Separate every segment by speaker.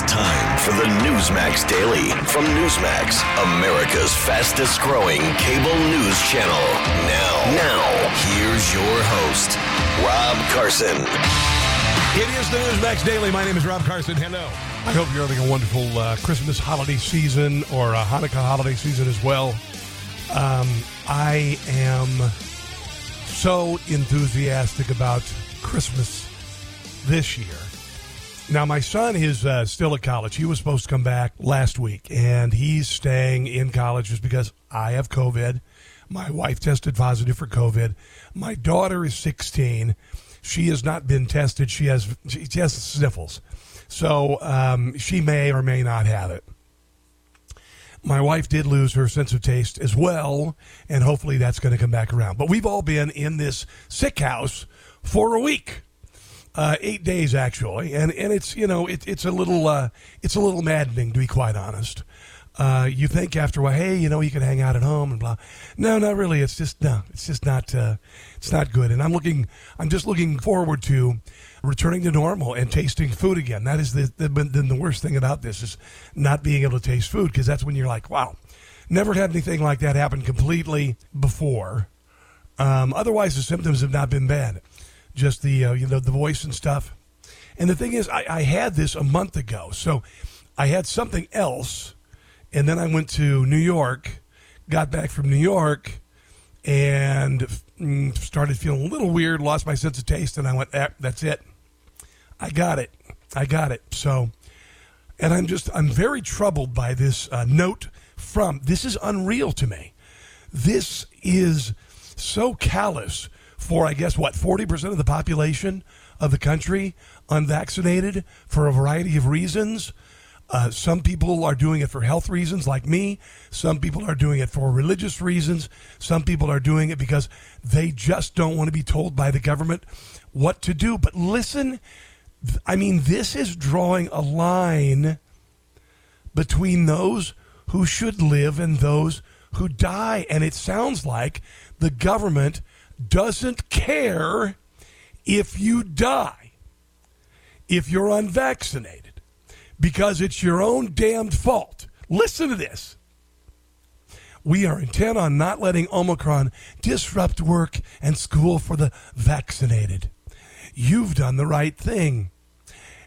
Speaker 1: It's time for the Newsmax Daily from Newsmax, America's fastest growing cable news channel. Now, now, here's your host, Rob Carson.
Speaker 2: It is the Newsmax Daily. My name is Rob Carson. Hello. I hope you're having a wonderful uh, Christmas holiday season or a Hanukkah holiday season as well. Um, I am so enthusiastic about Christmas this year. Now, my son is uh, still at college. He was supposed to come back last week, and he's staying in college just because I have COVID. My wife tested positive for COVID. My daughter is 16. She has not been tested. She has she has sniffles, so um, she may or may not have it. My wife did lose her sense of taste as well, and hopefully that's going to come back around. But we've all been in this sick house for a week uh, eight days actually, and and it's you know it, it's a little uh, it's a little maddening to be quite honest. Uh, you think after a while, hey, you know, you can hang out at home and blah. No, not really. It's just no. It's just not. Uh, it's not good. And I'm looking. I'm just looking forward to returning to normal and tasting food again. That is the the, the, the worst thing about this is not being able to taste food because that's when you're like, wow, never had anything like that happen completely before. Um, otherwise, the symptoms have not been bad just the uh, you know the voice and stuff. And the thing is, I, I had this a month ago, so I had something else, and then I went to New York, got back from New York, and mm, started feeling a little weird, lost my sense of taste, and I went, ah, "That's it, I got it, I got it." So, and I'm just I'm very troubled by this uh, note from. This is unreal to me. This is so callous for, I guess, what, 40% of the population of the country unvaccinated for a variety of reasons. Uh, some people are doing it for health reasons, like me. Some people are doing it for religious reasons. Some people are doing it because they just don't want to be told by the government what to do. But listen, I mean, this is drawing a line between those who should live and those who die. And it sounds like the government doesn't care if you die, if you're unvaccinated, because it's your own damned fault. Listen to this. We are intent on not letting Omicron disrupt work and school for the vaccinated. You've done the right thing,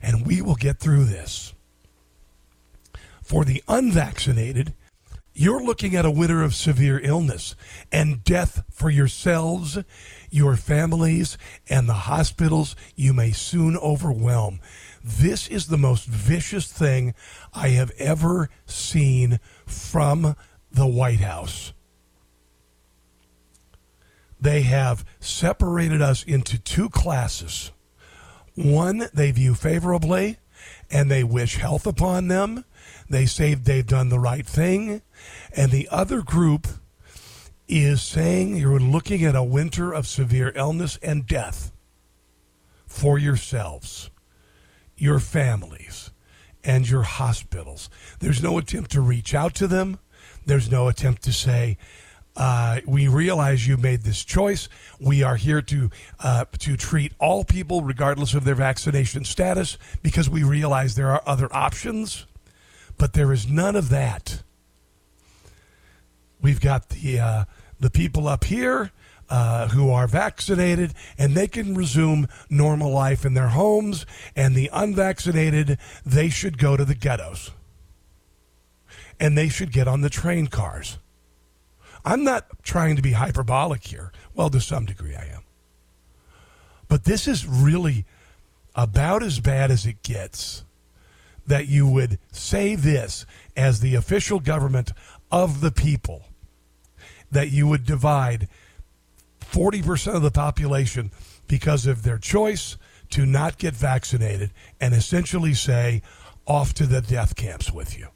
Speaker 2: and we will get through this. For the unvaccinated, you're looking at a winter of severe illness and death for yourselves, your families, and the hospitals you may soon overwhelm. This is the most vicious thing I have ever seen from the White House. They have separated us into two classes. One they view favorably and they wish health upon them. They say they've done the right thing and the other group is saying you're looking at a winter of severe illness and death for yourselves, your families, and your hospitals. There's no attempt to reach out to them. There's no attempt to say, uh, we realize you made this choice. We are here to uh, to treat all people, regardless of their vaccination status, because we realize there are other options. But there is none of that We've got the uh, the people up here uh, who are vaccinated and they can resume normal life in their homes, and the unvaccinated they should go to the ghettos and they should get on the train cars. I'm not trying to be hyperbolic here. Well, to some degree, I am. But this is really about as bad as it gets that you would say this as the official government of the people that you would divide 40% of the population because of their choice to not get vaccinated and essentially say, off to the death camps with you.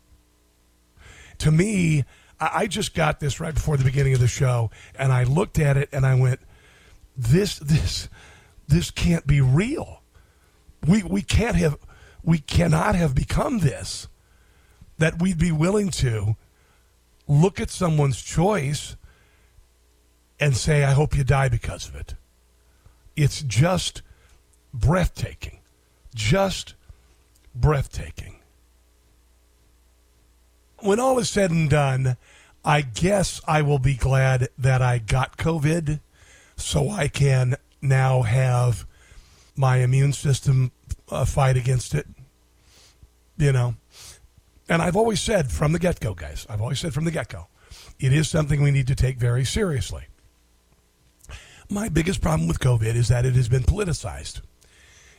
Speaker 2: To me, I just got this right before the beginning of the show, and I looked at it and I went, "This, this, this can't be real. We we can't have, we cannot have become this. That we'd be willing to look at someone's choice and say, I hope you die because of it. It's just breathtaking. Just breathtaking. when all is said and done, I guess I will be glad that I got COVID so I can now have my immune system uh, fight against it. You know, and I've always said from the get go, guys, I've always said from the get go, it is something we need to take very seriously. My biggest problem with COVID is that it has been politicized.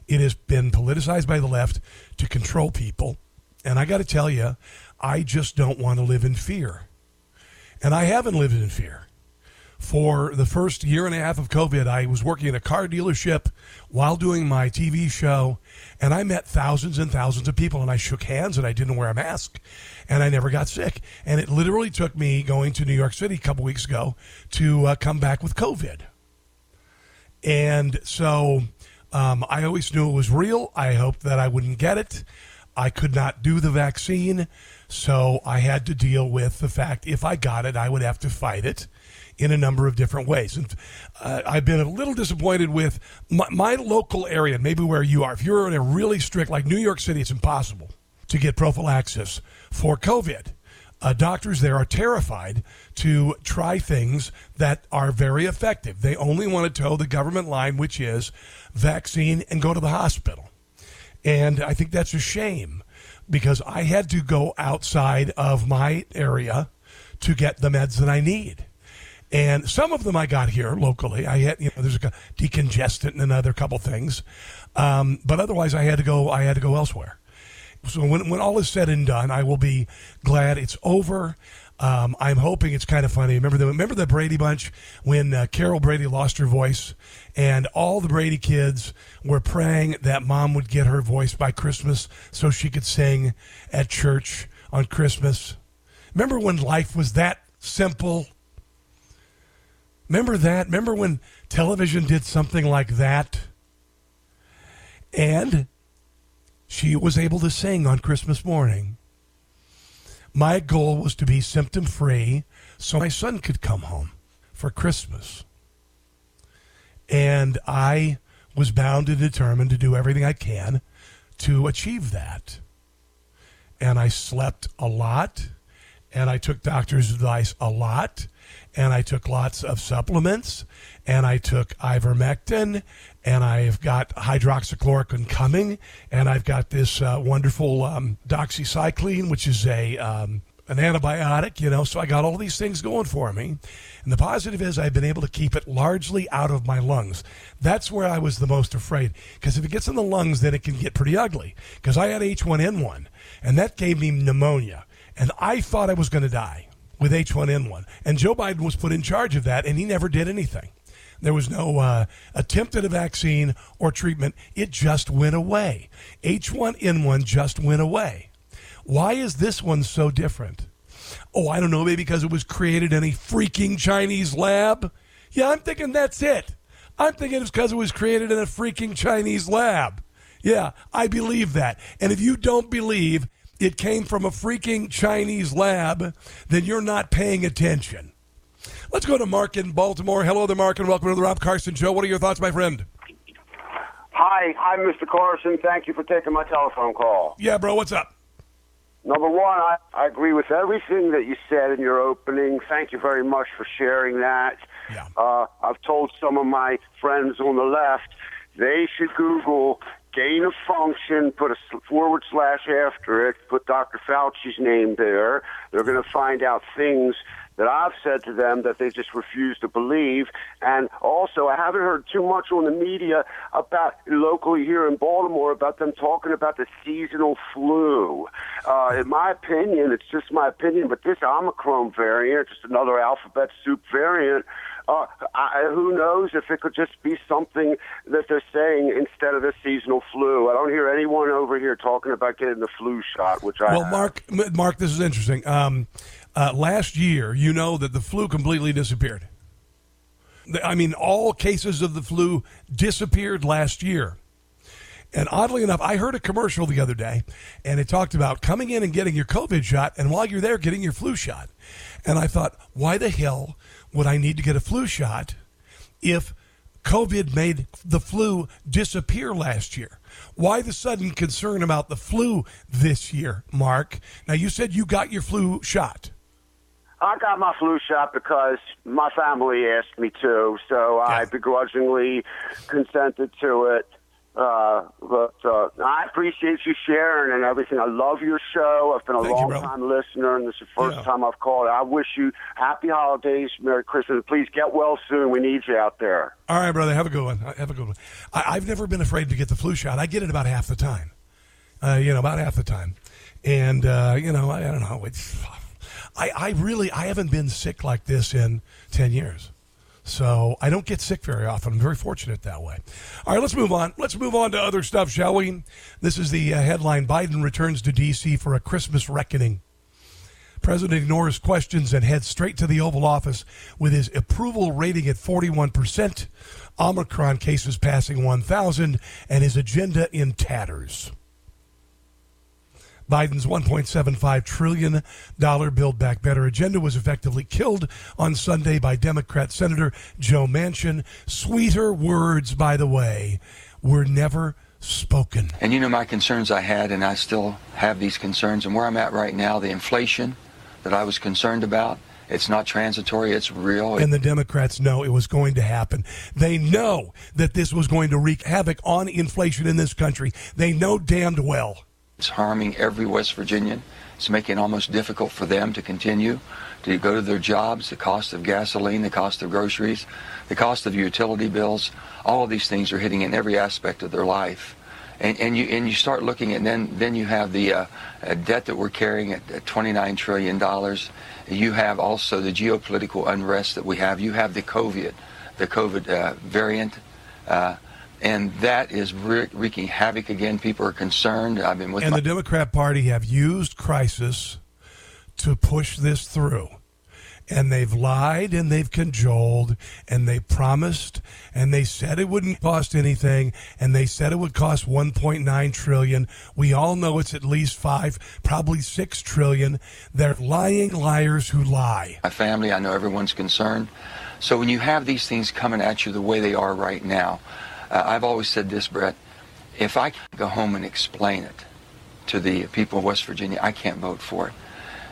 Speaker 2: It has been politicized by the left to control people. And I got to tell you, I just don't want to live in fear. And I haven't lived in fear for the first year and a half of COVID, I was working at a car dealership while doing my TV show, and I met thousands and thousands of people, and I shook hands, and I didn't wear a mask, and I never got sick. And it literally took me going to New York City a couple weeks ago to uh, come back with COVID. And so um, I always knew it was real. I hoped that I wouldn't get it. I could not do the vaccine, so I had to deal with the fact if I got it, I would have to fight it in a number of different ways. And uh, I've been a little disappointed with my, my local area, maybe where you are. If you're in a really strict, like New York City, it's impossible to get prophylaxis for COVID. Uh, doctors there are terrified to try things that are very effective. They only want to toe the government line, which is vaccine and go to the hospital. And I think that's a shame because I had to go outside of my area to get the meds that I need. And some of them I got here locally. I had, you know, there's a decongestant and another couple things. Um, but otherwise, I had to go. I had to go elsewhere. So when when all is said and done, I will be glad it's over. Um, I'm hoping it's kind of funny. Remember the remember the Brady Bunch when uh, Carol Brady lost her voice, and all the Brady kids were praying that mom would get her voice by Christmas so she could sing at church on Christmas. Remember when life was that simple? Remember that? Remember when television did something like that? And she was able to sing on Christmas morning. My goal was to be symptom free so my son could come home for Christmas. And I was bound and determined to do everything I can to achieve that. And I slept a lot, and I took doctor's advice a lot, and I took lots of supplements, and I took ivermectin, and I've got hydroxychloroquine coming, and I've got this uh, wonderful um, doxycycline, which is a um, an antibiotic, you know. So I got all these things going for me, and the positive is I've been able to keep it largely out of my lungs. That's where I was the most afraid, because if it gets in the lungs, then it can get pretty ugly. Because I had H1N1, and that gave me pneumonia, and I thought I was going to die with H1N1. And Joe Biden was put in charge of that, and he never did anything. There was no uh, attempt at a vaccine or treatment. It just went away. H1N1 just went away. Why is this one so different? Oh, I don't know. Maybe because it was created in a freaking Chinese lab? Yeah, I'm thinking that's it. I'm thinking it's because it was created in a freaking Chinese lab. Yeah, I believe that. And if you don't believe it came from a freaking Chinese lab, then you're not paying attention. Let's go to Mark in Baltimore. Hello there, Mark, and welcome to the Rob Carson Show. What are your thoughts, my friend?
Speaker 3: Hi, hi, Mr. Carson. Thank you for taking my telephone call.
Speaker 2: Yeah, bro, what's up?
Speaker 3: Number one, I, I agree with everything that you said in your opening. Thank you very much for sharing that.
Speaker 2: Yeah.
Speaker 3: Uh, I've told some of my friends on the left they should Google gain of function, put a forward slash after it, put Dr. Fauci's name there. They're going to find out things that I've said to them that they just refuse to believe. And also, I haven't heard too much on the media about locally here in Baltimore about them talking about the seasonal flu. Uh, in my opinion, it's just my opinion, but this Omicron variant, just another alphabet soup variant, uh, I, who knows if it could just be something that they're saying instead of the seasonal flu. I don't hear anyone over here talking about getting the flu shot, which I
Speaker 2: well,
Speaker 3: have.
Speaker 2: Mark, Mark, this is interesting. Um, uh, last year, you know that the flu completely disappeared. I mean, all cases of the flu disappeared last year. And oddly enough, I heard a commercial the other day, and it talked about coming in and getting your COVID shot, and while you're there, getting your flu shot. And I thought, why the hell would I need to get a flu shot if COVID made the flu disappear last year. Why the sudden concern about the flu this year, Mark? Now, you said you got your flu shot.
Speaker 3: I got my flu shot because my family asked me to, so I begrudgingly consented to it. Uh, but uh, I appreciate you sharing and everything. I love your show. I've been a
Speaker 2: Thank
Speaker 3: long time listener, and this is the first
Speaker 2: Yeah.
Speaker 3: time I've called. I wish you happy holidays, Merry Christmas. Please get well soon. We need you out there.
Speaker 2: All right, brother. Have a good one. Have a good one. I, I've never been afraid to get the flu shot. I get it about half the time. Uh, you know, about half the time. And uh, you know, I, I don't know. It's I, I really I haven't been sick like this in ten years. So I don't get sick very often. I'm very fortunate that way. All right, let's move on. Let's move on to other stuff, shall we? This is the uh, headline: Biden returns to D.C. for a Christmas reckoning. President ignores questions and heads straight to the Oval Office with his approval rating at 41%, Omicron cases passing 1,000, and his agenda in tatters. Biden's $1.75 trillion Build Back Better agenda was effectively killed on Sunday by Democrat Senator Joe Manchin. Sweeter words, by the way, were never spoken.
Speaker 4: And you know my concerns I had, and I still have these concerns. And where I'm at right now, the inflation that I was concerned about, it's not transitory, it's real.
Speaker 2: And the Democrats know it was going to happen. They know that this was going to wreak havoc on inflation in this country. They know damned well.
Speaker 4: It's harming every West Virginian. It's making it almost difficult for them to continue to go to their jobs. The cost of gasoline, the cost of groceries, the cost of utility bills, all of these things are hitting in every aspect of their life. And, and you and you start looking at then then you have the uh, uh, debt that we're carrying at, at 29 trillion dollars. You have also the geopolitical unrest that we have. You have the COVID, the COVID uh, variant. Uh, and that is wre- wreaking havoc again. People are concerned. I've been with
Speaker 2: And
Speaker 4: my
Speaker 2: the Democrat Party have used crisis to push this through. And they've lied and they've cajoled and they promised and they said it wouldn't cost anything and they said it would cost 1.9 trillion. We all know it's at least 5, probably 6 trillion. They're lying liars who lie.
Speaker 4: my family. I know everyone's concerned. So when you have these things coming at you the way they are right now, uh, I've always said this, Bret. If I go home and explain it to the people of West Virginia, I can't vote for it.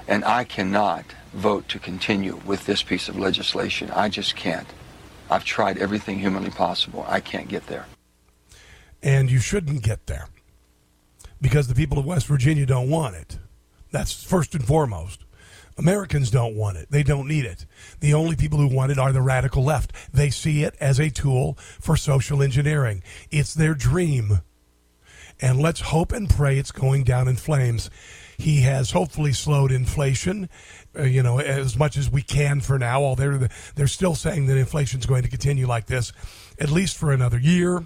Speaker 4: And I cannot vote to continue with this piece of legislation. I just can't. I've tried everything humanly possible. I can't get there.
Speaker 2: and you shouldn't get there because the people of West Virginia don't want it. That's first and foremost. Americans don't want it. They don't need it. The only people who want it are the radical left. They see it as a tool for social engineering. It's their dream. And let's hope and pray it's going down in flames. He has hopefully slowed inflation, uh, you know, as much as we can for now. Although they're, they're still saying that inflation is going to continue like this at least for another year.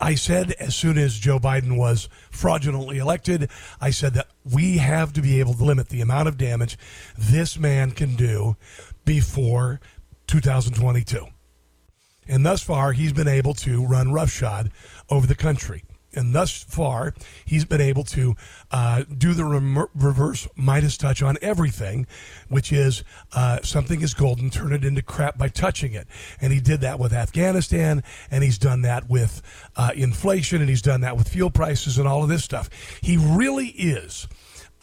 Speaker 2: I said as soon as Joe Biden was fraudulently elected, I said that we have to be able to limit the amount of damage this man can do before 2022. And thus far, he's been able to run roughshod over the country. And thus far, he's been able to uh, do the rem- reverse Midas touch on everything, which is uh, something is golden, turn it into crap by touching it. And he did that with Afghanistan, and he's done that with uh, inflation, and he's done that with fuel prices and all of this stuff. He really is.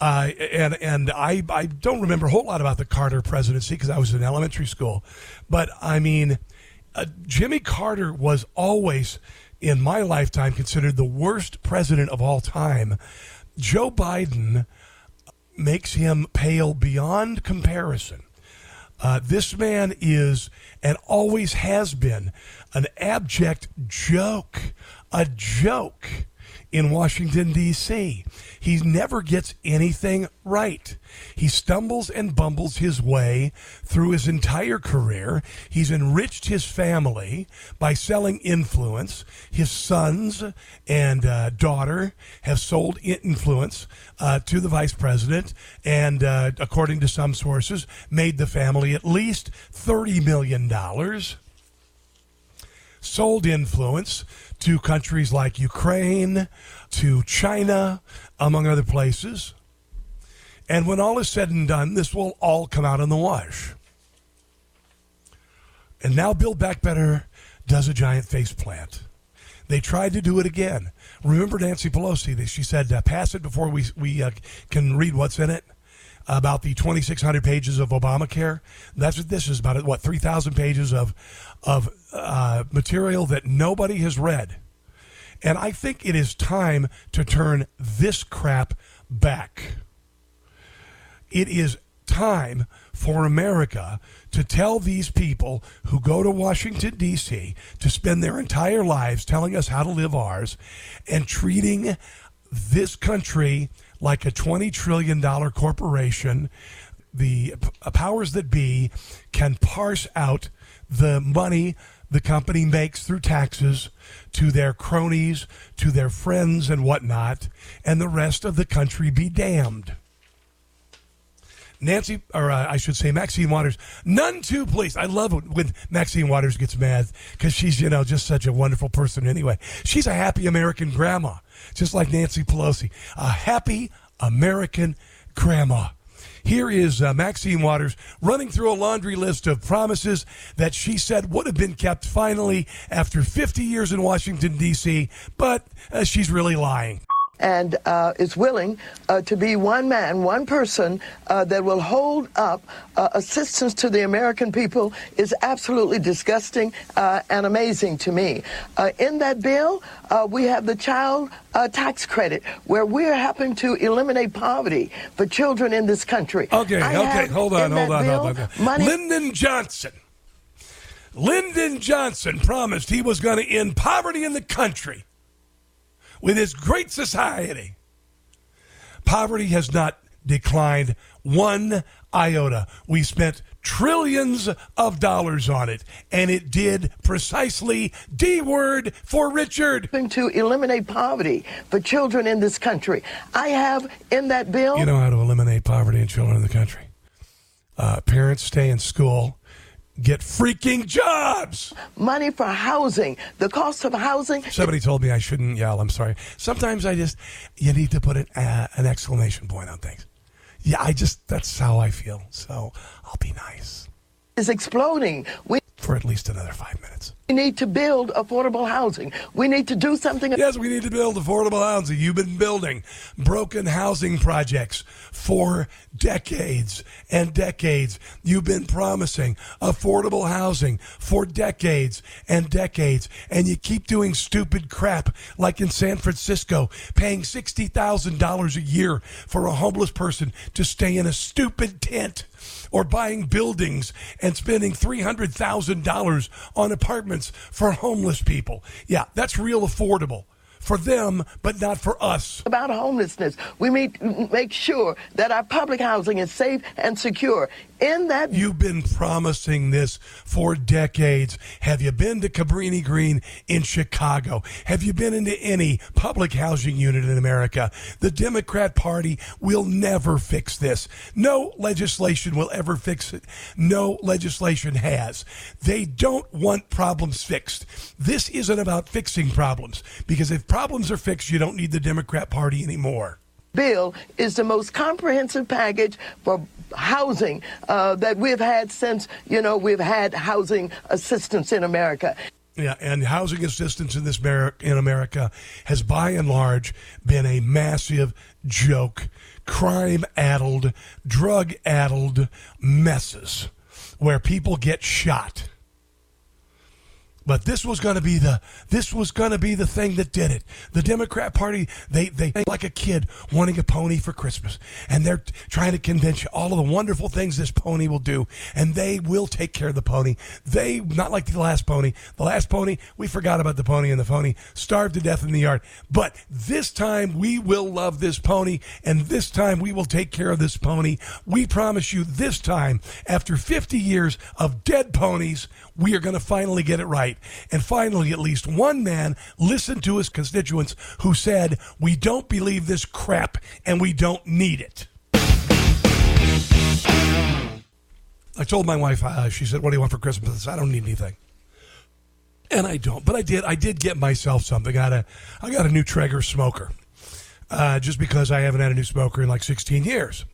Speaker 2: Uh, and and I, I don't remember a whole lot about the Carter presidency because I was in elementary school. But I mean, uh, Jimmy Carter was always, in my lifetime, considered the worst president of all time. Joe Biden makes him pale beyond comparison. Uh, this man is and always has been an abject joke, a joke in Washington, D.C. He never gets anything right. He stumbles and bumbles his way through his entire career. He's enriched his family by selling influence. His sons and uh, daughter have sold influence uh, to the vice president, and uh, according to some sources, made the family at least $30 million sold influence to countries like Ukraine, to China, among other places. And when all is said and done, this will all come out in the wash. And now Build Back Better does a giant face plant. They tried to do it again. Remember Nancy Pelosi? She said, uh, "Pass it before we we uh, can read what's in it." About the 2,600 pages of Obamacare. That's what this is about. What 3,000 pages of of uh, material that nobody has read. And I think it is time to turn this crap back. It is time for America to tell these people who go to Washington, D.C., to spend their entire lives telling us how to live ours and treating this country like a $20 trillion corporation. The uh, powers that be can parse out the money the company makes through taxes to their cronies, to their friends, and whatnot, and the rest of the country be damned. Nancy, or uh, I should say Maxine Waters, none too pleased. I love when Maxine Waters gets mad because she's, you know, just such a wonderful person anyway. She's a happy American grandma, just like Nancy Pelosi. A happy American grandma. Here is uh, Maxine Waters running through a laundry list of promises that she said would have been kept finally after 50 years in Washington, D.C., but uh, she's really lying
Speaker 5: and uh, is willing uh, to be one man, one person uh, that will hold up uh, assistance to the American people is absolutely disgusting uh, and amazing to me. Uh, in that bill, we have the child tax credit, where we're helping to eliminate poverty for children in this country.
Speaker 2: Okay, I okay, hold on, hold on, hold on. Money- Lyndon Johnson. Lyndon Johnson promised he was going to end poverty in the country with this great society. Poverty has not declined one iota. We spent trillions of dollars on it, and it did precisely D word for Richard.
Speaker 5: To eliminate poverty for children in this country. I have in that bill.
Speaker 2: You know how to eliminate poverty in children in the country. Uh, parents stay in school get freaking jobs.
Speaker 5: Money for housing. The cost of housing.
Speaker 2: Somebody told me I shouldn't yell. I'm sorry. Sometimes I just, you need to put an, uh, an exclamation point on things. Yeah, I just, that's how I feel. So I'll be nice.
Speaker 5: Is exploding. We
Speaker 2: for at least another five minutes.
Speaker 5: We need to build affordable housing. We need to do something.
Speaker 2: Yes, we need to build affordable housing. You've been building broken housing projects for decades and decades. You've been promising affordable housing for decades and decades. And you keep doing stupid crap like in San Francisco, paying $60,000 a year for a homeless person to stay in a stupid tent or buying buildings and spending $300,000 on apartments for homeless people. Yeah, that's real affordable for them, but not for us.
Speaker 5: About homelessness, we make sure that our public housing is safe and secure in that.
Speaker 2: You've been promising this for decades. Have you been to Cabrini Green in Chicago? Have you been into any public housing unit in America? The Democrat Party will never fix this. No legislation will ever fix it. No legislation has. They don't want problems fixed. This isn't about fixing problems because if problems are fixed, you don't need the Democrat Party anymore
Speaker 5: bill is the most comprehensive package for housing uh, that we've had since, you know, we've had housing assistance in America.
Speaker 2: Yeah, and housing assistance in this in America has by and large been a massive joke, crime-addled, drug-addled messes where people get shot but this was going to be the this was going to be the thing that did it. The Democrat Party they they like a kid wanting a pony for Christmas, and they're trying to convince you all of the wonderful things this pony will do, and they will take care of the pony. They not like the last pony. The last pony we forgot about the pony, and the pony starved to death in the yard. But this time we will love this pony, and this time we will take care of this pony. We promise you. This time, after 50 years of dead ponies, we are going to finally get it right. And finally, at least one man listened to his constituents who said, We don't believe this crap and we don't need it. I told my wife, uh, she said, What do you want for Christmas? I I don't need anything. And I don't, but I did. I did get myself something. I got a, I got a new Traeger smoker, uh, just because I haven't had a new smoker in like 16 years.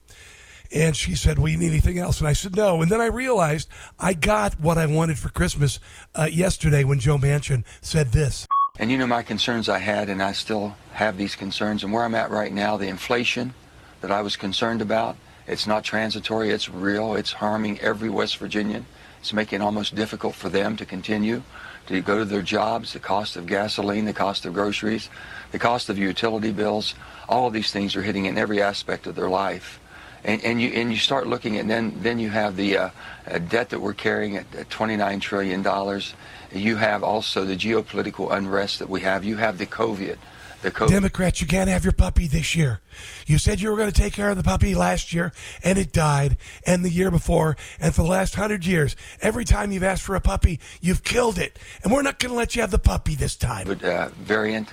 Speaker 2: And she said, "Well, you need anything else?" And I said, "No." And then I realized I got what I wanted for Christmas uh, yesterday when Joe Manchin said this.
Speaker 4: And you know my concerns I had, and I still have these concerns. And where I'm at right now, the inflation that I was concerned about, it's not transitory, it's real. It's harming every West Virginian. It's making it almost difficult for them to continue to go to their jobs, the cost of gasoline, the cost of groceries, the cost of utility bills. All of these things are hitting in every aspect of their life. And, and you and you start looking at then then you have the uh, uh, debt that we're carrying at, at 29 trillion dollars. You have also the geopolitical unrest that we have. You have the COVID. The COVID.
Speaker 2: Democrats, you can't have your puppy this year. You said you were going to take care of the puppy last year, and it died, and the year before, and for the last hundred years, every time you've asked for a puppy, you've killed it, and we're not going to let you have the puppy this time.
Speaker 4: Uh, variant.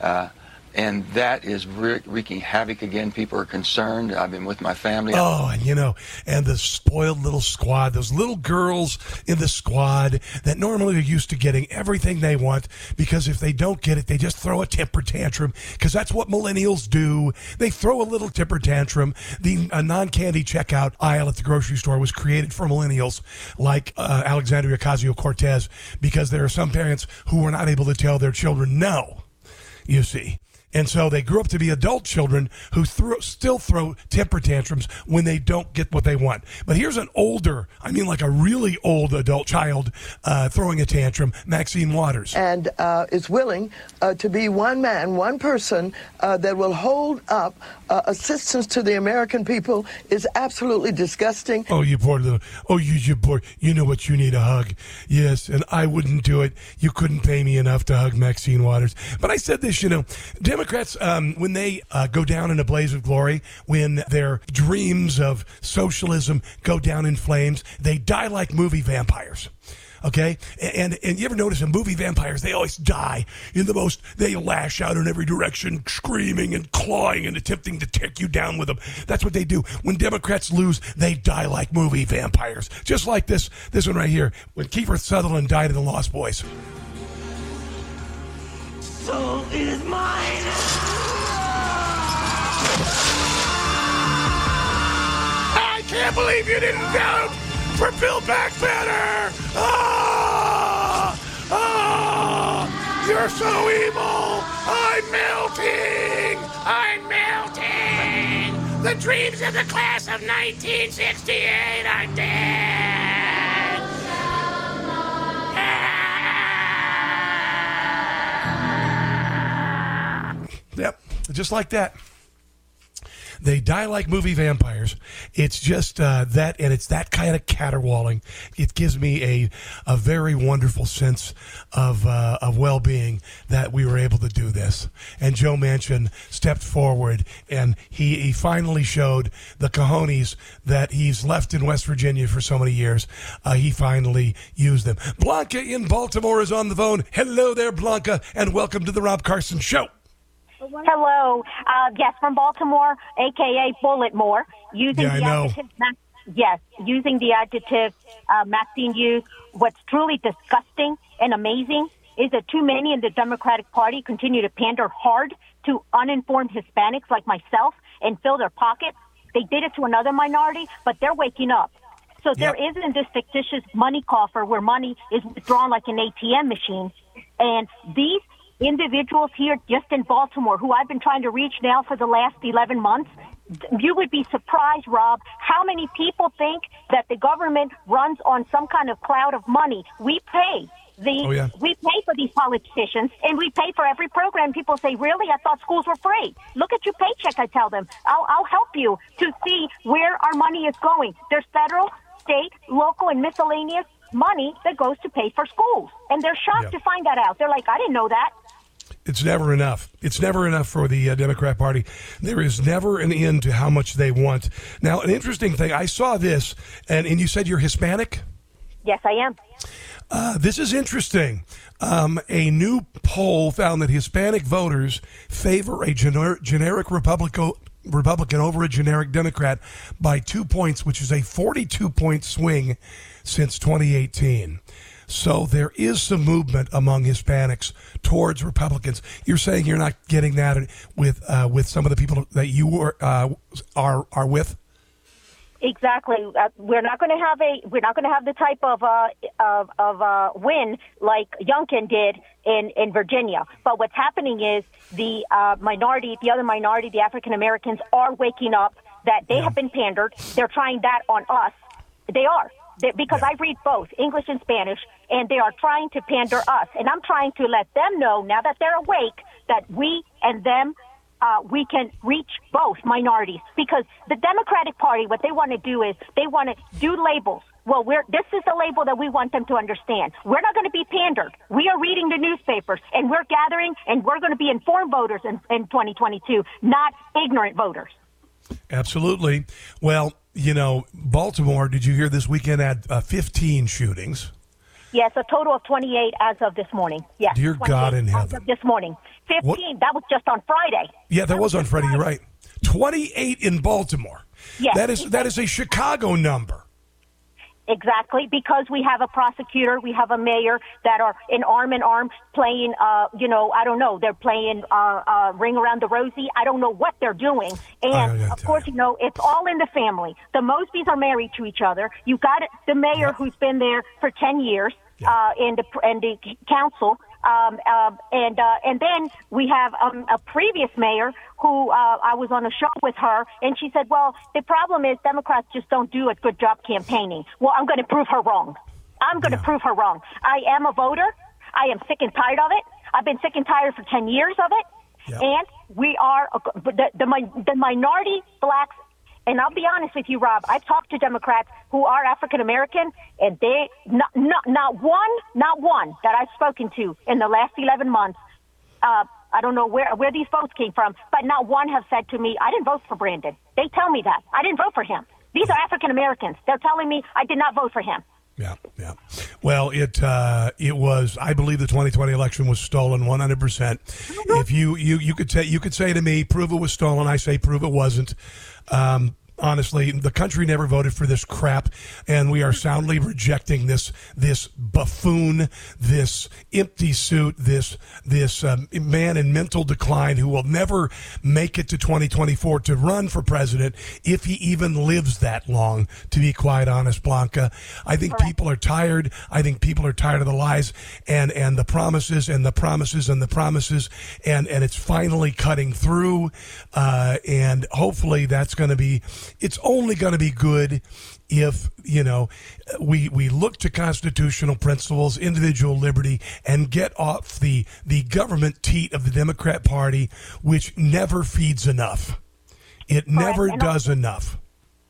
Speaker 4: Uh, and that is wreaking havoc again. People are concerned. I've been with my family.
Speaker 2: Oh, and you know, and the spoiled little squad, those little girls in the squad that normally are used to getting everything they want because if they don't get it, they just throw a temper tantrum because that's what millennials do. They throw a little temper tantrum. The non candy checkout aisle at the grocery store was created for millennials like uh, Alexandria Ocasio Cortez because there are some parents who were not able to tell their children no you see. And so they grew up to be adult children who throw, still throw temper tantrums when they don't get what they want. But here's an older, I mean, like a really old adult child uh, throwing a tantrum, Maxine Waters.
Speaker 5: And uh, is willing uh, to be one man, one person uh, that will hold up uh, assistance to the American people is absolutely disgusting.
Speaker 2: Oh, you poor little, oh, you, you poor, you know what, you need a hug. Yes, and I wouldn't do it. You couldn't pay me enough to hug Maxine Waters. But I said this, you know, Democrats, um, when they uh, go down in a blaze of glory, when their dreams of socialism go down in flames, they die like movie vampires. Okay, and and you ever notice in movie vampires they always die in the most they lash out in every direction, screaming and clawing and attempting to take you down with them. That's what they do. When Democrats lose, they die like movie vampires, just like this this one right here when Kiefer Sutherland died in The Lost Boys.
Speaker 6: Soul is mine.
Speaker 2: I can't believe you didn't vote for Build Back Better! Ah! Ah! You're so evil! I'm melting! I'm melting! The dreams of the class of 1968 are dead! Just like that. They die like movie vampires. It's just uh, that, and it's that kind of caterwauling. It gives me a a very wonderful sense of uh, of well being that we were able to do this. And Joe Manchin stepped forward, and he he finally showed the cojones that he's left in West Virginia for so many years. Uh, he finally used them. Blanca in Baltimore is on the phone. Hello there, Blanca, and welcome to the Rob Carson Show.
Speaker 7: Hello. Uh, yes, from Baltimore, aka Bulletmore. Using
Speaker 2: Yeah, I
Speaker 7: the
Speaker 2: know.
Speaker 7: adjective, yes, using the adjective uh, Maxine used. What's truly disgusting and amazing is that too many in the Democratic Party continue to pander hard to uninformed Hispanics like myself and fill their pockets. They did it to another minority, but they're waking up. So there
Speaker 2: Yep.
Speaker 7: isn't this fictitious money coffer where money is withdrawn like an ATM machine. And these individuals here just in Baltimore, who I've been trying to reach now for the last 11 months, you would be surprised, Rob, how many people think that the government runs on some kind of cloud of money. We pay. The,
Speaker 2: Oh, yeah.
Speaker 7: We pay for these politicians, and we pay for every program. People say, "Really? I thought schools were free." Look at your paycheck. I tell them, "I'll, I'll help you to see where our money is going." There's federal, state, local, and miscellaneous money that goes to pay for schools, and they're shocked
Speaker 2: Yeah.
Speaker 7: to find that out. They're like, "I didn't know that."
Speaker 2: It's never enough. It's never enough for the uh, Democrat Party. There is never an end to how much they want. Now, an interesting thing, I saw this, and, and you said you're Hispanic?
Speaker 7: Yes, I am.
Speaker 2: Uh, this is interesting. Um, a new poll found that Hispanic voters favor a gener- generic Republican, Republican over a generic Democrat by two points, which is a 42 point swing since 2018. So there is some movement among Hispanics towards Republicans. You're saying you're not getting that with uh, with some of the people that you are uh, are are with.
Speaker 7: Exactly. Uh, we're not going to have a we're not going to have the type of uh, of, of uh, win like Youngkin did in in Virginia. But what's happening is the uh, minority, the other minority, the African Americans are waking up that they have been pandered. They're trying that on us. They are. They, because I read both English and Spanish, and they are trying to pander us. And I'm trying to let them know now that they're awake that we and them uh, we can reach both minorities because the Democratic Party, what they want to do is they want to do labels. Well, we're, this is the label that we want them to understand. We're not going to be pandered. We are reading the newspapers and we're gathering and we're going to be informed voters in, in 2022, not ignorant voters.
Speaker 2: Absolutely. Well, you know, Baltimore, did you hear this weekend had uh, 15 shootings?
Speaker 7: Yes, a total of 28 as of this morning. Yes.
Speaker 2: Dear God in heaven.
Speaker 7: this morning. 15. What? That was just on Friday.
Speaker 2: Yeah, that, that was, was on Friday. Friday. You're right. 28 in Baltimore.
Speaker 7: Yes.
Speaker 2: That is that is a Chicago number.
Speaker 7: Exactly, because we have a prosecutor, we have a mayor that are in arm in arm playing, uh, you know, I don't know, they're playing uh, uh, Ring Around the Rosie. I don't know what they're doing. And of course, you know, it's all in the family. The Mosbys are married to each other. You got the mayor who's been there for 10 years yeah. uh, in the, in the council. Um, uh, and uh, and then we have um, a previous mayor who uh, I was on a show with her, and she said, "Well, the problem is Democrats just don't do a good job campaigning." Well, I'm going to prove her wrong. I'm going to yeah. prove her wrong. I am a voter. I am sick and tired of it. I've been sick and tired for ten years of it. Yeah. And we are the, the the minority blacks and I'll be honest with you, Rob. I've talked to Democrats who are African American, and they not, not not one, not one that I've spoken to in the last 11 months. Uh, I don't know where where these votes came from, but not one have said to me, "I didn't vote for Brandon." They tell me that I didn't vote for him. These are African Americans. They're telling me I did not vote for him.
Speaker 2: Yeah, yeah. Well, it uh, it was. I believe the 2020 election was stolen 100. percent If you you you could say you could say to me, prove it was stolen. I say, prove it wasn't. Um, honestly, the country never voted for this crap, and we are soundly rejecting this this buffoon, this empty suit, this this um, man in mental decline who will never make it to 2024 to run for president if he even lives that long. To be quite honest, Blanca, I think people are tired. I think people are tired of the lies and and the promises and the promises and the promises, and and it's finally cutting through, uh, and hopefully that's going to be it's only going to be good if you know we we look to constitutional principles, individual liberty, and get off the the government teat of the Democrat Party, which never feeds enough. It never does enough.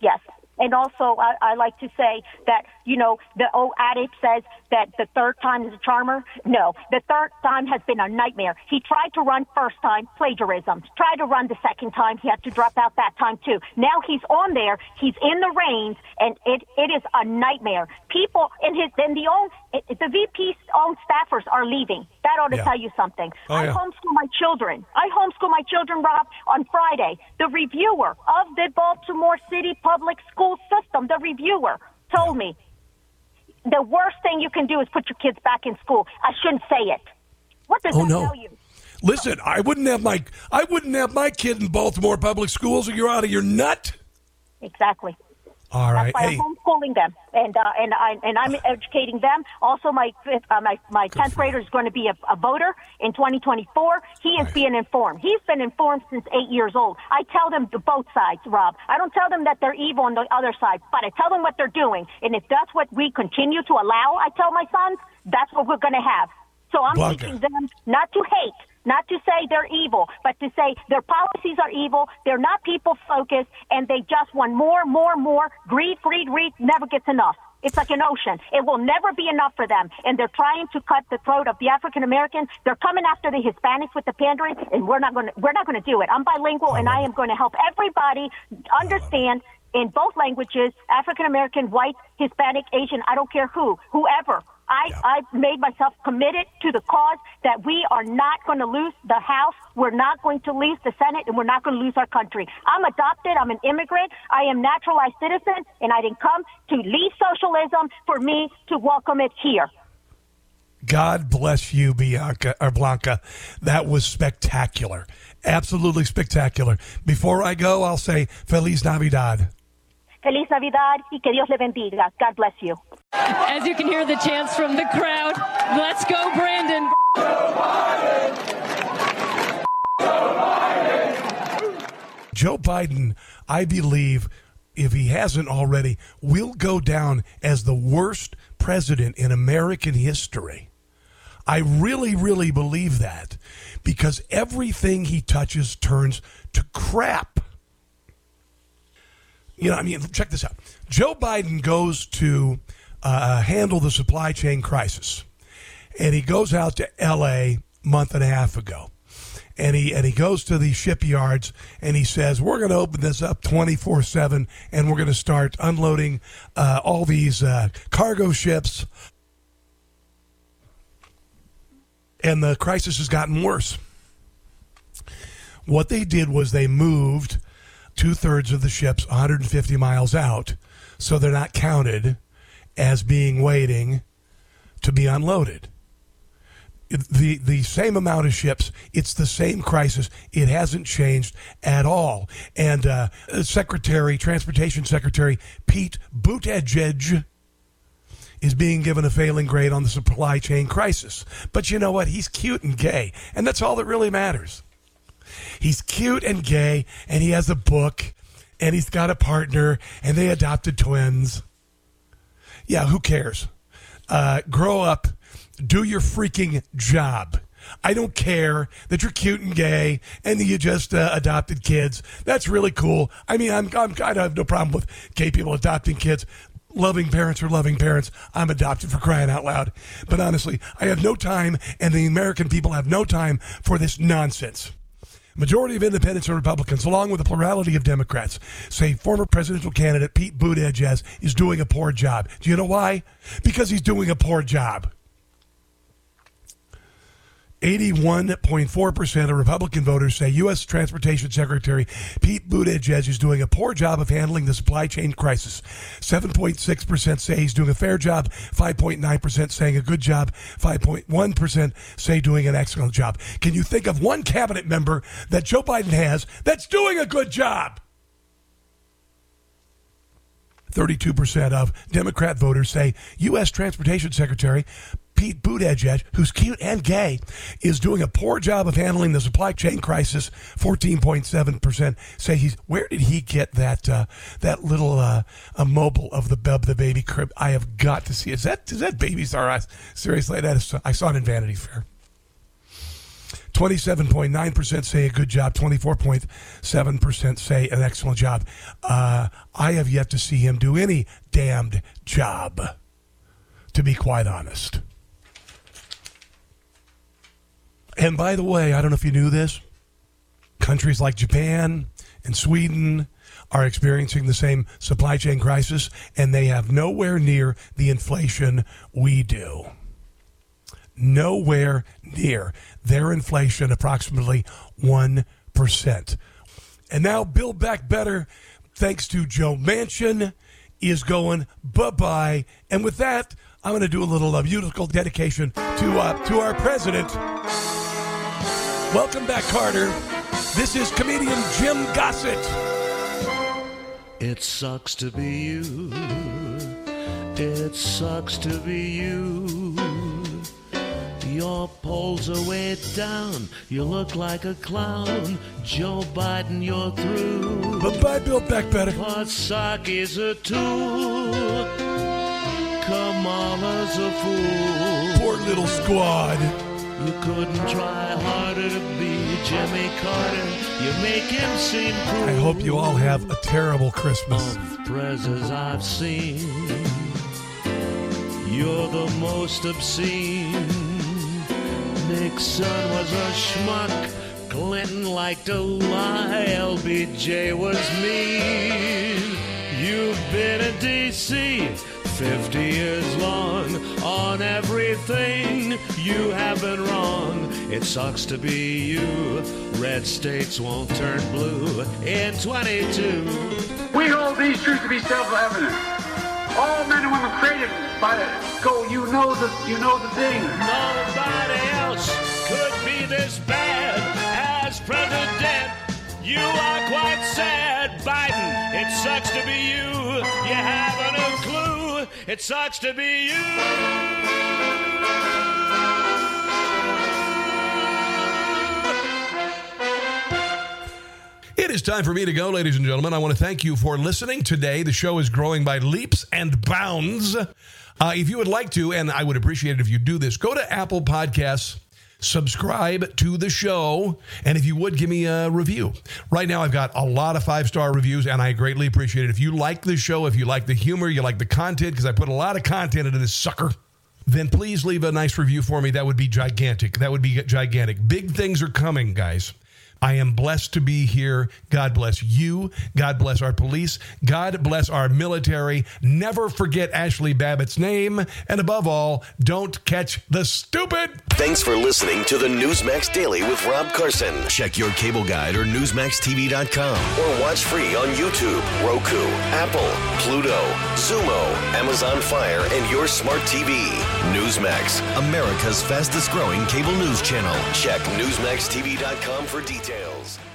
Speaker 7: Yes, and also, I, I like to say that, you know, the old adage says that the third time is a charmer. No, the third time has been a nightmare. He tried to run first time, plagiarism. Tried to run the second time, he had to drop out that time too. Now he's on there, he's in the reins, and it, it is a nightmare. People in his, in the own, the VP's own staffers are leaving. That ought to yeah. tell you something. Oh, I yeah. homeschool my children. I homeschool my children, Rob, on Friday. The reviewer of the Baltimore City Public School System, the reviewer, told me the worst thing you can do is put your kids back in school. I shouldn't say it. What does oh, that no. tell you?
Speaker 2: Listen, I wouldn't have my I wouldn't have my kid in Baltimore public schools. Or you're out of your nut.
Speaker 7: Exactly.
Speaker 2: All right.
Speaker 7: That's why hey. I'm homeschooling them, and uh, and I and I'm educating them. Also, my uh, my my tenth grader is going to be a, a, voter in 2024. He is right. being informed. He's been informed since eight years old. I tell them to both sides, Rob. I don't tell them that they're evil on the other side, but I tell them what they're doing. And if that's what we continue to allow, I tell my sons, that's what we're going to have. So I'm Blanca. teaching them not to hate not to say they're evil, but to say their policies are evil. They're not people focused and they just want more, more, more. Greed, greed, greed never gets enough. It's like an ocean. It will never be enough for them. And they're trying to cut the throat of the African Americans. They're coming after the Hispanics with the pandering, and we're not going to, we're not going to do it. I'm bilingual and I am going to help everybody understand in both languages, African American, white, Hispanic, Asian, I don't care who, whoever, I, yeah. I've made myself committed to the cause that we are not going to lose the House. We're not going to lose the Senate and we're not going to lose our country. I'm adopted. I'm an immigrant. I am naturalized citizen and I didn't come to leave socialism for me to welcome it here.
Speaker 2: God bless you, Bianca or Blanca. That was spectacular. Absolutely spectacular. Before I go, I'll say Feliz Navidad.
Speaker 7: Feliz Navidad y que Dios le bendiga. God bless you.
Speaker 8: As you can hear the chants from the crowd, let's go, Brandon.
Speaker 2: Joe Biden, I believe, if he hasn't already, will go down as the worst president in American history. I really, really believe that because everything he touches turns to crap. You know, I mean, check this out. Joe Biden goes to uh, handle the supply chain crisis, and he goes out to L.A. month and a half ago and he and he goes to the shipyards and he says we're going to open this up 24/7 and we're going to start unloading uh, all these uh, cargo ships and the crisis has gotten worse what they did was they moved two-thirds of the ships 150 miles out so they're not counted as being waiting to be unloaded the the same amount of ships. It's the same crisis. It hasn't changed at all. And uh, Secretary, Transportation Secretary Pete Buttigieg is being given a failing grade on the supply chain crisis. But you know what? He's cute and gay, and that's all that really matters. He's cute and gay, and he has a book, and he's got a partner, and they adopted twins. Yeah, who cares? Uh, grow up do your freaking job. I don't care that you're cute and gay and that you just uh, adopted kids. That's really cool. I mean, I'm, I'm, I have no problem with gay people adopting kids. Loving parents are loving parents. I'm adopted for crying out loud. But honestly, I have no time, and the American people have no time for this nonsense. Majority of independents and Republicans, along with a plurality of Democrats, say former presidential candidate Pete Buttigieg is doing a poor job. Do you know why? Because he's doing a poor job. 81.4% of Republican voters say U.S. Transportation Secretary Pete Buttigieg is doing a poor job of handling the supply chain crisis. 7.6% say he's doing a fair job, 5.9% saying a good job, 5.1% say doing an excellent job. Can you think of one cabinet member that Joe Biden has that's doing a good job? 32% of Democrat voters say U.S. Transportation Secretary Pete Buttigieg, who's cute and gay, is doing a poor job of handling the supply chain crisis. Fourteen point seven percent say he's. Where did he get that uh, that little uh, a mobile of the of the baby crib? I have got to see. Is that is that Babies R Us? Seriously, that is. I saw it in Vanity Fair. 27.9% say a good job, 24.7% say an excellent job. Uh, I have yet to see him do any damned job, to be quite honest. And by the way, I don't know if you knew this, countries like Japan and Sweden are experiencing the same supply chain crisis, and they have nowhere near the inflation we do. Nowhere near their inflation, approximately 1%. And now Build Back Better, thanks to Joe Manchin, is going bye bye. And with that, I'm going to do a little uh, musical dedication to uh, to our president. Welcome back, Carter. This is comedian Jim Gossett.
Speaker 9: It sucks to be you. It sucks to be you. Your polls are way down. You look like a clown. Joe Biden, you're through.
Speaker 2: But bye, Build Back Better.
Speaker 9: Psaki's a tool. Kamala's a fool.
Speaker 2: Poor little squad.
Speaker 9: You couldn't try harder to be Jimmy Carter. You make him seem cool.
Speaker 2: I hope you all have a terrible Christmas.
Speaker 9: Of prezes I've seen, you're the most obscene. Nixon was a schmuck. Clinton liked to lie. LBJ was mean. You've been in D.C. 50 years long on everything you have been wrong. It sucks to be you. Red states won't turn blue in 22.
Speaker 10: We hold these truths to be self-evident. All men and women created by the go. You know the you know the thing.
Speaker 9: Nobody else could be this bad as president. You are quite sad, Biden It sucks to be you. You haven't a clue. It sucks to be you.
Speaker 2: It is time for me to go, ladies and gentlemen. I want to thank you for listening today. The show is growing by leaps and bounds. Uh, if you would like to, and I would appreciate it if you do this, go to Apple Podcasts subscribe to the show, and if you would give me a review. Right now, I've got a lot of five star reviews, and I greatly appreciate it. If you like the show, if you like the humor, you like the content, because I put a lot of content into this sucker. Then please leave a nice review for me. That would be gigantic. That would be gigantic. Big things are coming, guys. I am blessed to be here. God bless you. God bless our police. God bless our military. Never forget Ashli Babbitt's name. And above all, don't catch the stupid.
Speaker 1: Thanks for listening to the Newsmax Daily with Rob Carson. Check your cable guide or NewsmaxTV.com or watch free on YouTube, Roku, Apple, Pluto, Xumo, Amazon Fire, and your smart TV. Newsmax, America's fastest growing cable news channel. Check NewsmaxTV.com for details.